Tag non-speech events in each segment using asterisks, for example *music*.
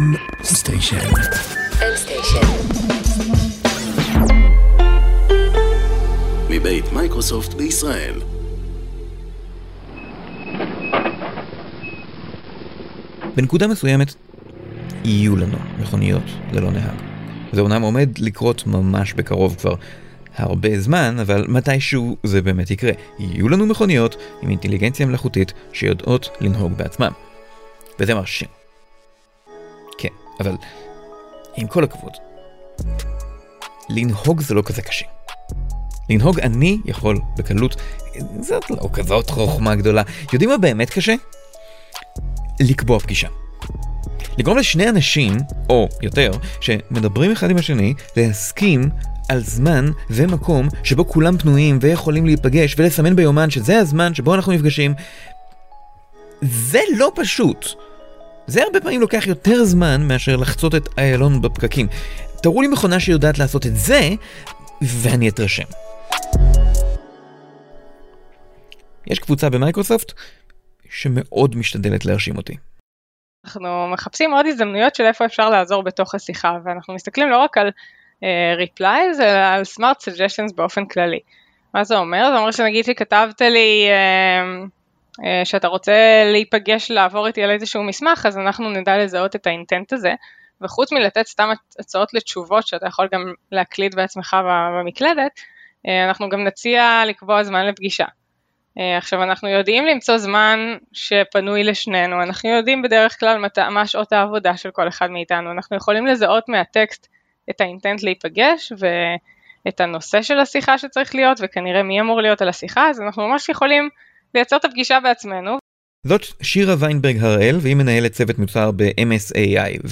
M Station. M Station. מבית מייקרוסופט בישראל. בנקודה מסוימת יהיו לנו מכוניות ללא נהג. זה אומנם עומד לקרות ממש בקרוב כבר הרבה זמן, אבל מתישהו זה באמת יקרה. יהיו לנו מכוניות עם אינטליגנציה מלאכותית שיודעות לנהוג בעצמם. וזה מרשים. אבל עם כל הכבוד, לנהוג זה לא כזה קשה. לנהוג אני יכול בקלות, זאת לא כזאת חוכמה גדולה. יודעים מה באמת קשה? לקבוע פגישה. לגרום לשני אנשים, או יותר, שמדברים אחד עם השני, להסכים על זמן ומקום שבו כולם פנויים ויכולים להיפגש ולסמן ביומן שזה הזמן שבו אנחנו נפגשים. זה לא פשוט. זה הרבה פעמים לוקח יותר זמן מאשר לחצות את איילון בפקקים. תראו לי מכונה שיודעת לעשות את זה, ואני אתרשם. יש קבוצה במייקרוסופט שמאוד משתדלת להרשים אותי. אנחנו מחפשים עוד הזדמנויות של איפה אפשר לעזור בתוך השיחה, ואנחנו מסתכלים לא רק על uh, replies, אלא על smart suggestions באופן כללי. מה זה אומר? זה אומר שנגיד שכתבת לי uh, שאתה רוצה להיפגש לעבור איתי על איזשהו מסמך, אז אנחנו נדע לזהות את האינטנט הזה, וחוץ מלתת סתם הצעות לתשובות שאתה יכול גם להקליד בעצמך במקלדת, uh, אנחנו גם נציע לקבוע זמן לפגישה. אה, עכשיו אנחנו יודעים למצוא זמן שפנוי לשנינו, אנחנו יודעים בדרך כלל. מה שעות העבודה של כל אחד מאיתנו, אנחנו יכולים לזהות מהטקסט את האינטנט להיפגש ואת הנושא של השיחה שצריך להיות וכנראה מי אמור להיות על השיחה, אז אנחנו ממש יכולים לייצר את הפגישה בעצמנו. זאת שירה ויינברג הראל והיא מנהלת צוות מוצר ב-MSAI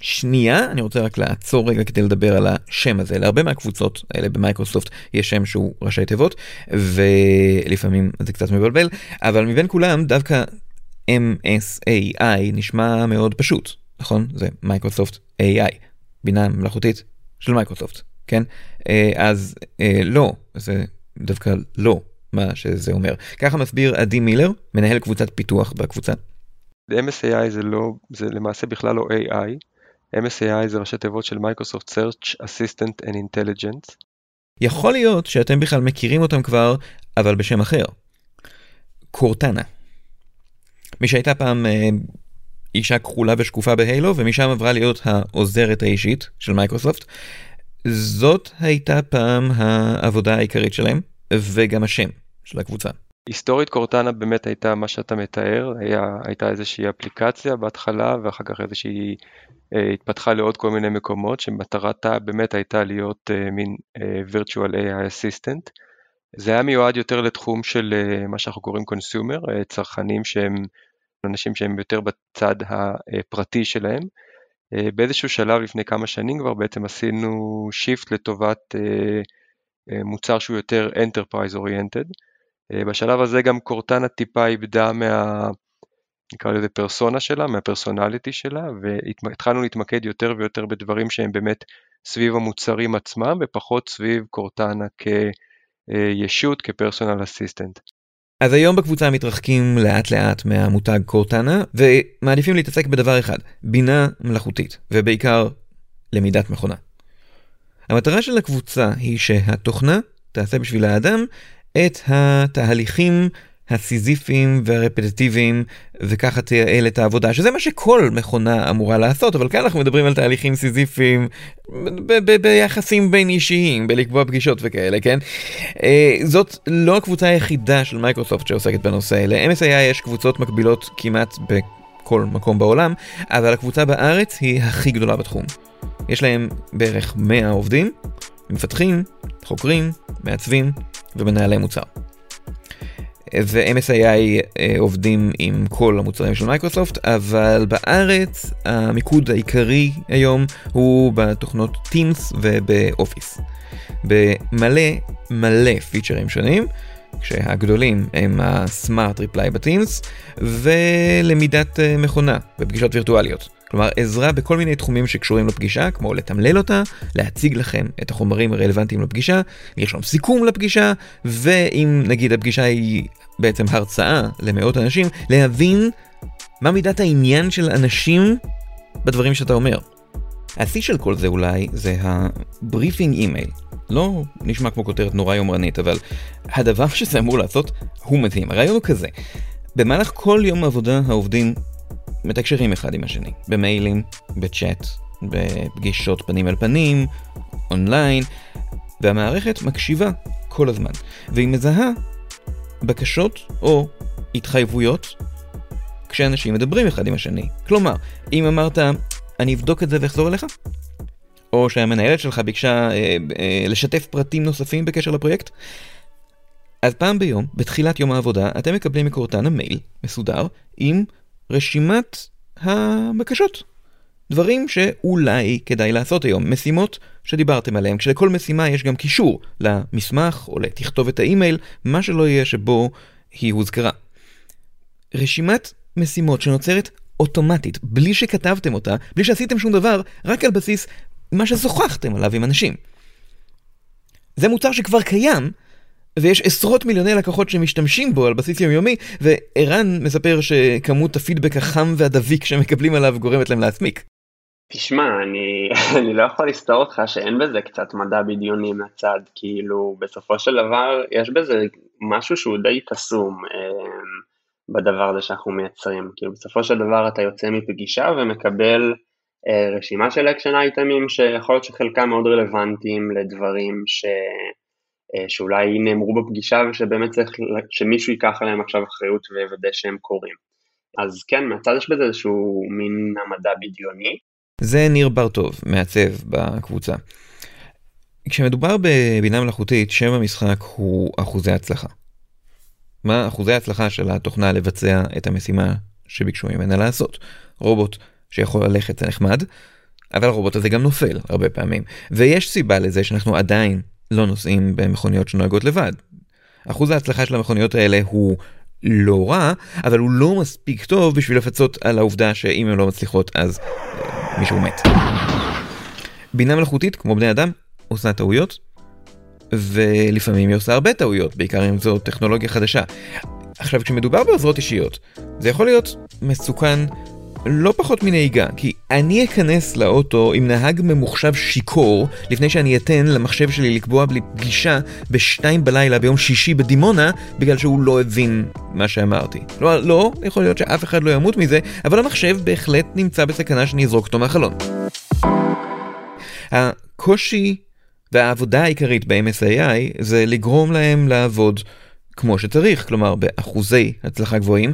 שנייה, אני רוצה רק לעצור רגע כדי לדבר על השם הזה. להרבה מהקבוצות האלה במייקרוסופט יש שם שהוא ראשי תיבות, ולפעמים זה קצת מבלבל, אבל מבין כולם דווקא MSAI נשמע מאוד פשוט, נכון? זה מייקרוסופט AI, בינה מלאכותית של מייקרוסופט, כן? אה, אז אה, לא, זה דווקא לא מה שזה אומר. ככה מסביר עדי מילר, מנהל קבוצת פיתוח בקבוצה. MSAI זה לא, זה למעשה בכלל לא AI, MSAI זה ראשי תיבות של מייקרוסופט Search Assistant and Intelligence. יכול להיות שאתם בכלל מכירים אותם כבר, אבל בשם אחר. קורטנה. מי שהייתה פעם אה, אישה כחולה ושקופה בהיילו, ומשם עברה להיות העוזרת האישית של מייקרוסופט. זאת הייתה פעם העבודה העיקרית שלהם, וגם השם של הקבוצה. היסטורית קורטנה באמת הייתה מה שאתה מתאר, היה, הייתה איזושהי אפליקציה בהתחלה ואחר כך איזושהי אה, התפתחה לעוד כל מיני מקומות שמטרתה באמת הייתה להיות אה, מין אה, virtual AI assistant. זה היה מיועד יותר לתחום של מה שאנחנו קוראים consumer, צרכנים שהם אנשים שהם יותר בצד הפרטי שלהם. באיזשהו שלב לפני כמה שנים כבר בעצם עשינו שיפט לטובת מוצר שהוא יותר enterprise oriented. בשלב הזה גם קורטנה טיפה איבדה מה... נקרא לזה פרסונה שלה, מהפרסונליטי שלה, והתחלנו להתמקד יותר ויותר בדברים שהם באמת סביב המוצרים עצמם, ופחות סביב קורטנה כישות, כפרסונל אסיסטנט. אז היום בקבוצה מתרחקים לאט לאט מהמותג קורטנה, ומעדיפים להתעסק בדבר אחד, בינה מלאכותית, ובעיקר למידת מכונה. המטרה של הקבוצה היא שהתוכנה תעשה בשביל האדם את התהליכים הסיזיפיים והרפטטיביים, וככה תייעל את העבודה, שזה מה שכל מכונה אמורה לעשות, אבל כאן אנחנו מדברים על תהליכים סיזיפיים ביחסים בין אישיים, בלקבוע פגישות וכאלה, כן? אה, זאת לא הקבוצה היחידה של מייקרוסופט שעוסקת בנושא, ל-MSAI יש קבוצות מקבילות כמעט בכל מקום בעולם, אבל הקבוצה בארץ היא הכי גדולה בתחום. יש להם בערך 100 עובדים, מפתחים, חוקרים, מעצבים ומנהלי מוצר. ו-MSAI אה, עובדים עם כל המוצרים של מייקרוסופט, אבל בארץ המיקוד העיקרי היום הוא בתוכנות Teams ובאופיס. במלא מלא פיצ'רים שונים, כשהגדולים הם הסמארט ריפליי בטימס, ולמידת אה, מכונה בפגישות וירטואליות. כלומר עזרה בכל מיני תחומים שקשורים לפגישה, כמו לתמלל אותה, להציג לכם את החומרים הרלוונטיים לפגישה, לרשום סיכום לפגישה, ואם נגיד הפגישה היא בעצם הרצאה למאות אנשים, להבין מה מידת העניין של אנשים בדברים שאתה אומר. השיא של כל זה אולי זה ה briefing email. לא נשמע כמו כותרת נורא יומרנית, אבל הדבר שזה אמור לעשות הוא מדהים. הרעיון הוא כזה, במהלך כל יום עבודה העובדים מתקשרים אחד עם השני, במיילים, בצ'אט, בפגישות פנים אל פנים, אונליין, והמערכת מקשיבה כל הזמן, והיא מזהה בקשות או התחייבויות כשאנשים מדברים אחד עם השני. כלומר, אם אמרת, אני אבדוק את זה ואחזור אליך, או שהמנהלת שלך ביקשה אה, אה, לשתף פרטים נוספים בקשר לפרויקט, אז פעם ביום, בתחילת יום העבודה, אתם מקבלים מקורטנה מייל מסודר עם רשימת הבקשות. דברים שאולי כדאי לעשות היום, משימות שדיברתם עליהן, כשלכל משימה יש גם קישור למסמך או לתכתובת האימייל, מה שלא יהיה שבו היא הוזכרה. רשימת משימות שנוצרת אוטומטית, בלי שכתבתם אותה, בלי שעשיתם שום דבר, רק על בסיס מה ששוחחתם עליו עם אנשים. זה מוצר שכבר קיים, ויש עשרות מיליוני לקוחות שמשתמשים בו על בסיס יומיומי, וערן מספר שכמות הפידבק החם והדביק שמקבלים עליו גורמת להם להסמיק. תשמע, אני, *laughs* אני לא יכול לסתור אותך שאין בזה קצת מדע בדיוני מהצד, כאילו בסופו של דבר יש בזה משהו שהוא די קסום אה, בדבר הזה שאנחנו מייצרים, כאילו בסופו של דבר אתה יוצא מפגישה ומקבל רשימה של action item ים שיכול להיות שחלקם מאוד רלוונטיים לדברים ש... אה, שאולי נאמרו בפגישה ושבאמת צריך שמישהו ייקח עליהם עכשיו אחריות ויוודא שהם קורים. אז כן, מהצד יש בזה איזשהו מין המדע בדיוני. זה ניר בר-טוב, מעצב בקבוצה. כשמדובר בבינה מלאכותית, שם המשחק הוא אחוזי הצלחה. מה אחוזי ההצלחה של התוכנה לבצע את המשימה שביקשו ממנה לעשות? רובוט שיכול ללכת זה נחמד, אבל הרובוט הזה גם נופל הרבה פעמים. ויש סיבה לזה שאנחנו עדיין לא נוסעים במכוניות שנוהגות לבד. אחוז ההצלחה של המכוניות האלה הוא לא רע, אבל הוא לא מספיק טוב בשביל לפצות על העובדה שאם הן לא מצליחות אז אה, מישהו מת. בינה מלאכותית, כמו בני אדם, עושה טעויות, ולפעמים היא עושה הרבה טעויות, בעיקר אם זו טכנולוגיה חדשה. עכשיו, כשמדובר בעוזרות אישיות, זה יכול להיות מסוכן לא פחות מנהיגה, כי אני אכנס לאוטו עם נהג ממוחשב שיכור לפני שאני אתן למחשב שלי לקבוע בלי פגישה בשתיים בלילה ביום שישי בדימונה בגלל שהוא לא הבין מה שאמרתי. כלומר, לא, יכול להיות שאף אחד לא ימות מזה, אבל המחשב בהחלט נמצא בסכנה שאני אזרוק אותו מהחלון. הקושי והעבודה העיקרית ב-MSAI זה לגרום להם לעבוד כמו שצריך, כלומר באחוזי הצלחה גבוהים,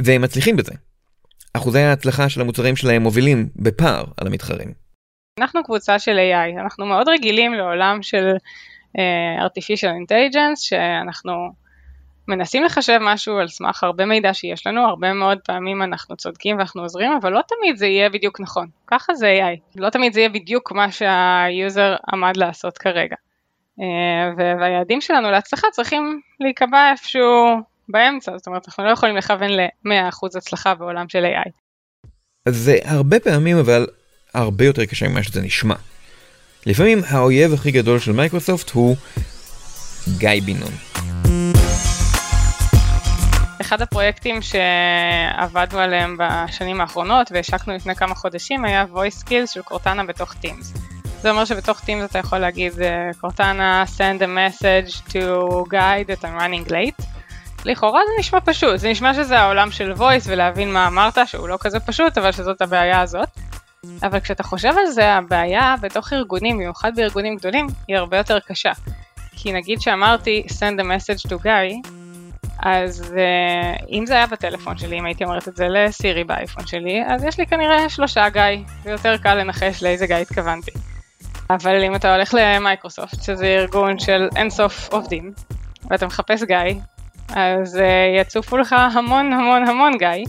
והם מצליחים בזה. אחוזי ההצלחה של המוצרים שלהם מובילים בפער על המתחרים. אנחנו קבוצה של AI, אנחנו מאוד רגילים לעולם של uh, artificial intelligence, שאנחנו מנסים לחשב משהו על סמך הרבה מידע שיש לנו, הרבה מאוד פעמים אנחנו צודקים ואנחנו עוזרים, אבל לא תמיד זה יהיה בדיוק נכון. ככה זה AI, לא תמיד זה יהיה בדיוק מה שה user עמד לעשות כרגע. אה, והיעדים שלנו להצלחה צריכים להיקבע איפשהו באמצע, זאת אומרת אנחנו לא יכולים לכוון ל-100% הצלחה בעולם של AI. זה הרבה פעמים אבל הרבה יותר קשה ממה שזה נשמע. לפעמים האויב הכי גדול של מייקרוסופט הוא גיא בן נון. אחד הפרויקטים שעבדנו עליהם בשנים האחרונות והשקנו לפני כמה חודשים היה voice skills של קורטנה בתוך Teams. זה אומר שבתוך Teams אתה יכול להגיד קורטנה send a message to guide that I'm running late לכאורה זה נשמע פשוט, זה נשמע שזה העולם של voice ולהבין מה אמרת, שהוא לא כזה פשוט, אבל שזאת הבעיה הזאת. אבל כשאתה חושב על זה, הבעיה בתוך ארגונים, במיוחד בארגונים גדולים, היא הרבה יותר קשה. כי נגיד שאמרתי send a message to guy, אז uh, אם זה היה בטלפון שלי, אם הייתי אומרת את זה לסירי באייפון שלי, אז יש לי כנראה שלושה גיא, ויותר קל לנחש לאיזה גיא התכוונתי. אבל אם אתה הולך למייקרוסופט, שזה ארגון של אינסוף עובדים, ואתה מחפש גיא, אז uh, יצופו לך המון המון המון גיא,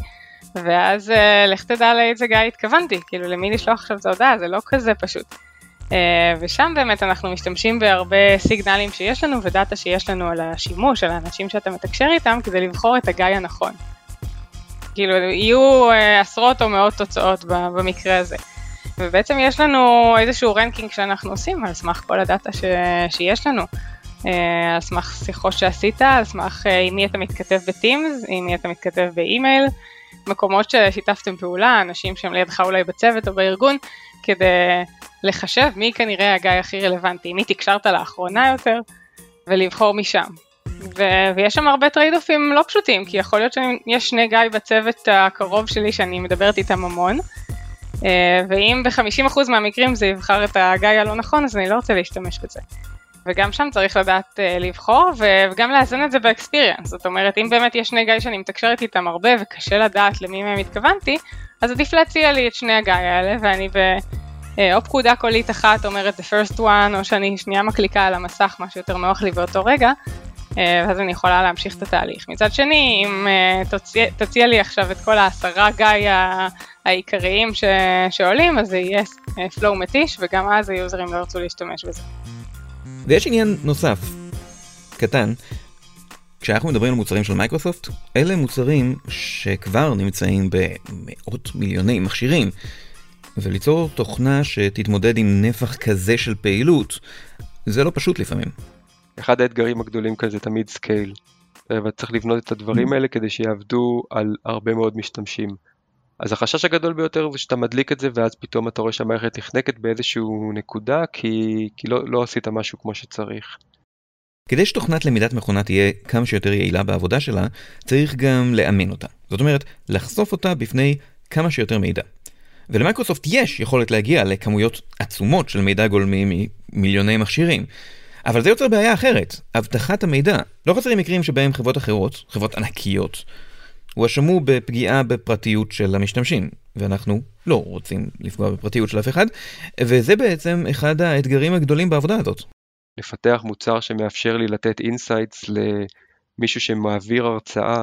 ואז uh, לך תדע לאיזה גיא התכוונתי, כאילו למי לשלוח עכשיו את ההודעה, זה לא כזה פשוט. אה, ושם באמת אנחנו משתמשים בהרבה סיגנלים שיש לנו ודאטה שיש לנו על השימוש, על האנשים שאתה מתקשר איתם, כדי לבחור את הגיא הנכון. כאילו יהיו אה, עשרות או מאות תוצאות במקרה הזה. ובעצם יש לנו איזשהו ranking שאנחנו עושים על סמך כל הדאטה ש... שיש לנו. אה, על סמך שיחות שעשית, על סמך אה, עם מי אתה מתכתב ב Teams, עם מי אתה מתכתב באימייל, מקומות ששיתפתם פעולה, אנשים שהם לידך אולי בצוות או בארגון, כדי לחשב מי כנראה הגיא הכי רלוונטי, מי תקשרת לאחרונה יותר, ולבחור משם. ו- ויש שם הרבה trade off ים לא פשוטים, כי יכול להיות שיש שני גיא בצוות הקרוב שלי שאני מדברת איתם המון, אה, ואם ב-50% מהמקרים זה יבחר את הגיא הלא נכון, אז אני לא רוצה להשתמש בזה. וגם שם צריך לדעת אה, לבחור וגם לאזן את זה ב experience, זאת אומרת אם באמת יש שני גיא שאני מתקשרת איתם הרבה וקשה לדעת למי מהם התכוונתי, אז עדיף להציע לי את שני הגיא האלה ואני ב... אה, או פקודה קולית אחת אומרת the first one, או שאני שנייה מקליקה על המסך, מה שיותר נוח לי באותו רגע, אה, ואז אני יכולה להמשיך את התהליך. מצד שני, אם תציע, תציע לי עכשיו את כל העשרה גיא העיקריים ש, שעולים, אז זה יהיה flow מתיש, וגם אז היוזרים לא ירצו להשתמש בזה. ויש עניין נוסף, קטן, כשאנחנו מדברים על מוצרים של מייקרוסופט, אלה מוצרים שכבר נמצאים במאות מיליוני מכשירים, וליצור תוכנה שתתמודד עם נפח כזה של פעילות, זה לא פשוט לפעמים. אחד האתגרים הגדולים כאן זה תמיד scale, וצריך לבנות את הדברים האלה כדי שיעבדו על הרבה מאוד משתמשים. אז החשש הגדול ביותר זה שאתה מדליק את זה ואז פתאום אתה רואה שהמערכת נחנקת באיזשהו נקודה כי, כי לא, לא עשית משהו כמו שצריך. כדי שתוכנת למידת מכונה תהיה כמה שיותר יעילה בעבודה שלה, צריך גם לאמן אותה. זאת אומרת, לחשוף אותה בפני כמה שיותר מידע. ולמייקרוסופט יש יכולת להגיע לכמויות עצומות של מידע גולמי ממיליוני מכשירים. אבל זה יוצר בעיה אחרת, אבטחת המידע. לא חסרים מקרים שבהם חברות אחרות, חברות ענקיות, הואשמו בפגיעה בפרטיות של המשתמשים, ואנחנו לא רוצים לפגוע בפרטיות של אף אחד, וזה בעצם אחד האתגרים הגדולים בעבודה הזאת. לפתח מוצר שמאפשר לי לתת insights למישהו שמעביר הרצאה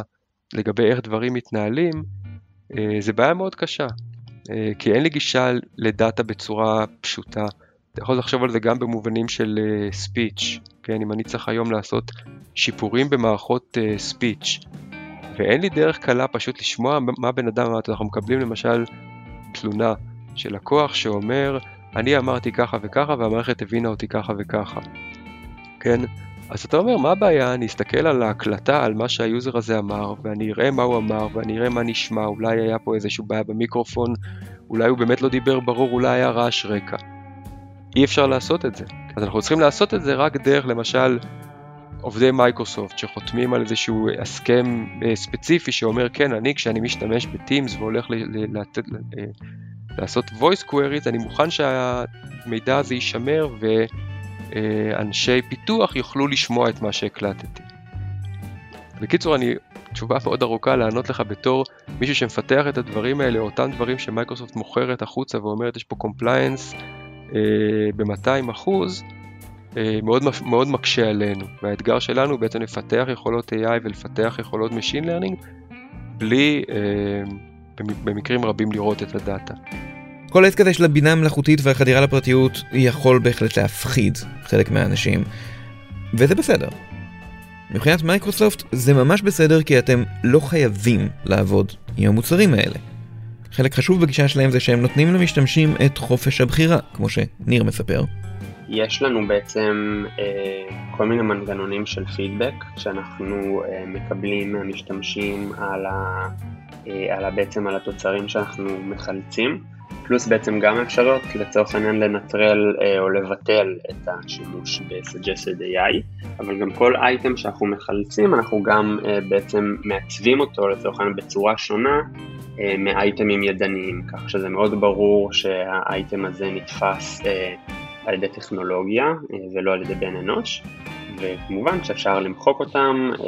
לגבי איך דברים מתנהלים, אה, זה בעיה מאוד קשה, אה, כי אין לי גישה לדאטה בצורה פשוטה. אתה יכול לחשוב על זה גם במובנים של speech, אה, כן, אם אני צריך היום לעשות שיפורים במערכות speech, ואין לי דרך קלה פשוט לשמוע מה בן אדם אמר, אנחנו מקבלים למשל תלונה של לקוח שאומר, אני אמרתי ככה וככה והמערכת הבינה אותי ככה וככה. כן? אז אתה אומר, מה הבעיה? אני אסתכל על ההקלטה, על מה שה user הזה אמר, ואני אראה מה הוא אמר, ואני אראה מה נשמע, אולי היה פה איזשהו בעיה במיקרופון, אולי הוא באמת לא דיבר ברור, אולי היה רעש רקע. אי אפשר לעשות את זה. אז אנחנו צריכים לעשות את זה רק דרך, למשל, עובדי מייקרוסופט שחותמים על איזשהו הסכם אה, ספציפי שאומר כן אני כשאני משתמש ב Teams והולך לתת, אה, לעשות voice queries אני מוכן שהמידע הזה יישמר ואנשי פיתוח יוכלו לשמוע את מה שהקלטתי. בקיצור אני תשובה מאוד ארוכה לענות לך בתור מישהו שמפתח את הדברים האלה, אותם דברים שמייקרוסופט מוכרת החוצה ואומרת יש פה compliance אה, ב-200 אחוז, אה, מאוד, מאוד מקשה עלינו, והאתגר שלנו הוא בעצם לפתח יכולות AI ולפתח יכולות Machine Learning בלי אה, במקרים רבים לראות את הדאטה. כל עץ כזה של הבינה המלאכותית והחדירה לפרטיות יכול בהחלט להפחיד חלק מהאנשים, וזה בסדר. מבחינת מייקרוסופט זה ממש בסדר כי אתם לא חייבים לעבוד עם המוצרים האלה. חלק חשוב בגישה שלהם זה שהם נותנים למשתמשים את חופש הבחירה, כמו שניר מספר. יש לנו בעצם אה, כל מיני מנגנונים של פידבק שאנחנו אה, מקבלים מהמשתמשים על, ה, אה, על ה, בעצם על התוצרים שאנחנו מחלצים, פלוס בעצם גם אפשרות לצורך העניין לנטרל אה, או לבטל את השימוש ב-Suggested AI, אבל גם כל אייטם שאנחנו מחלצים אנחנו גם אה, בעצם מעצבים אותו לצורך העניין בצורה שונה אה, מאייטמים ידניים, כך שזה מאוד ברור שהאייטם הזה נתפס אה, על ידי טכנולוגיה אה, ולא על ידי בן אנוש, וכמובן שאפשר למחוק אותם אה,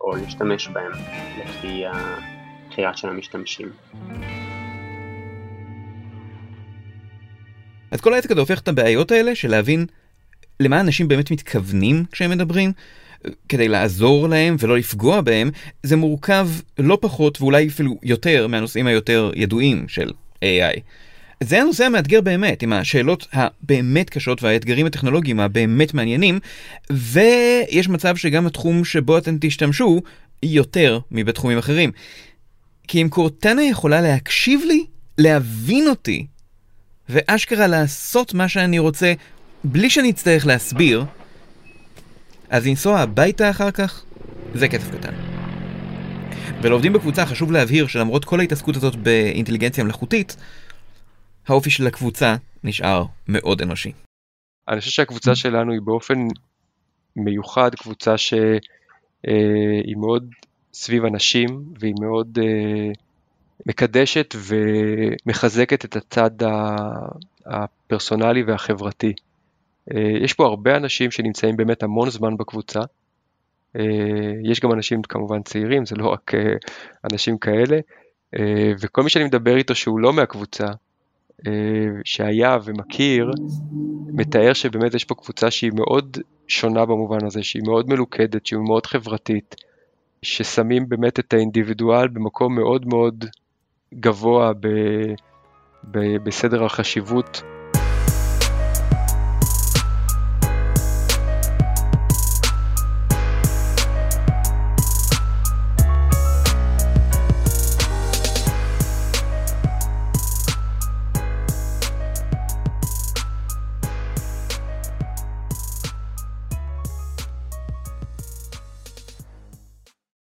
או להשתמש בהם לפי הבחירה של המשתמשים. אז כל העסק הזה הופך את הבעיות האלה של להבין למה אנשים באמת מתכוונים כשהם מדברים, כדי לעזור להם ולא לפגוע בהם, זה מורכב לא פחות ואולי אפילו יותר מהנושאים היותר ידועים של AI. זה הנושא המאתגר באמת, עם השאלות הבאמת קשות והאתגרים הטכנולוגיים הבאמת מעניינים, ויש מצב שגם התחום שבו אתם תשתמשו יותר מבתחומים אחרים. כי אם קורטנה יכולה להקשיב לי, להבין אותי, ואשכרה לעשות מה שאני רוצה בלי שאני אצטרך להסביר, אז לנסוע הביתה אחר כך, זה כסף קטן. ולעובדים בקבוצה חשוב להבהיר שלמרות כל ההתעסקות הזאת באינטליגנציה מלאכותית, האופי של הקבוצה נשאר מאוד אנושי. אני חושב שהקבוצה שלנו היא באופן מיוחד קבוצה שהיא אה, מאוד סביב אנשים והיא מאוד אה, מקדשת ומחזקת את הצד הפרסונלי והחברתי. אה, יש פה הרבה אנשים שנמצאים באמת המון זמן בקבוצה. יש גם אנשים כמובן צעירים, זה לא רק אנשים כאלה, וכל מי שאני מדבר איתו שהוא לא מהקבוצה, שהיה ומכיר, מתאר שבאמת יש פה קבוצה שהיא מאוד שונה במובן הזה, שהיא מאוד מלוכדת, שהיא מאוד חברתית, ששמים באמת את האינדיבידואל במקום מאוד מאוד גבוה ב, ב, בסדר החשיבות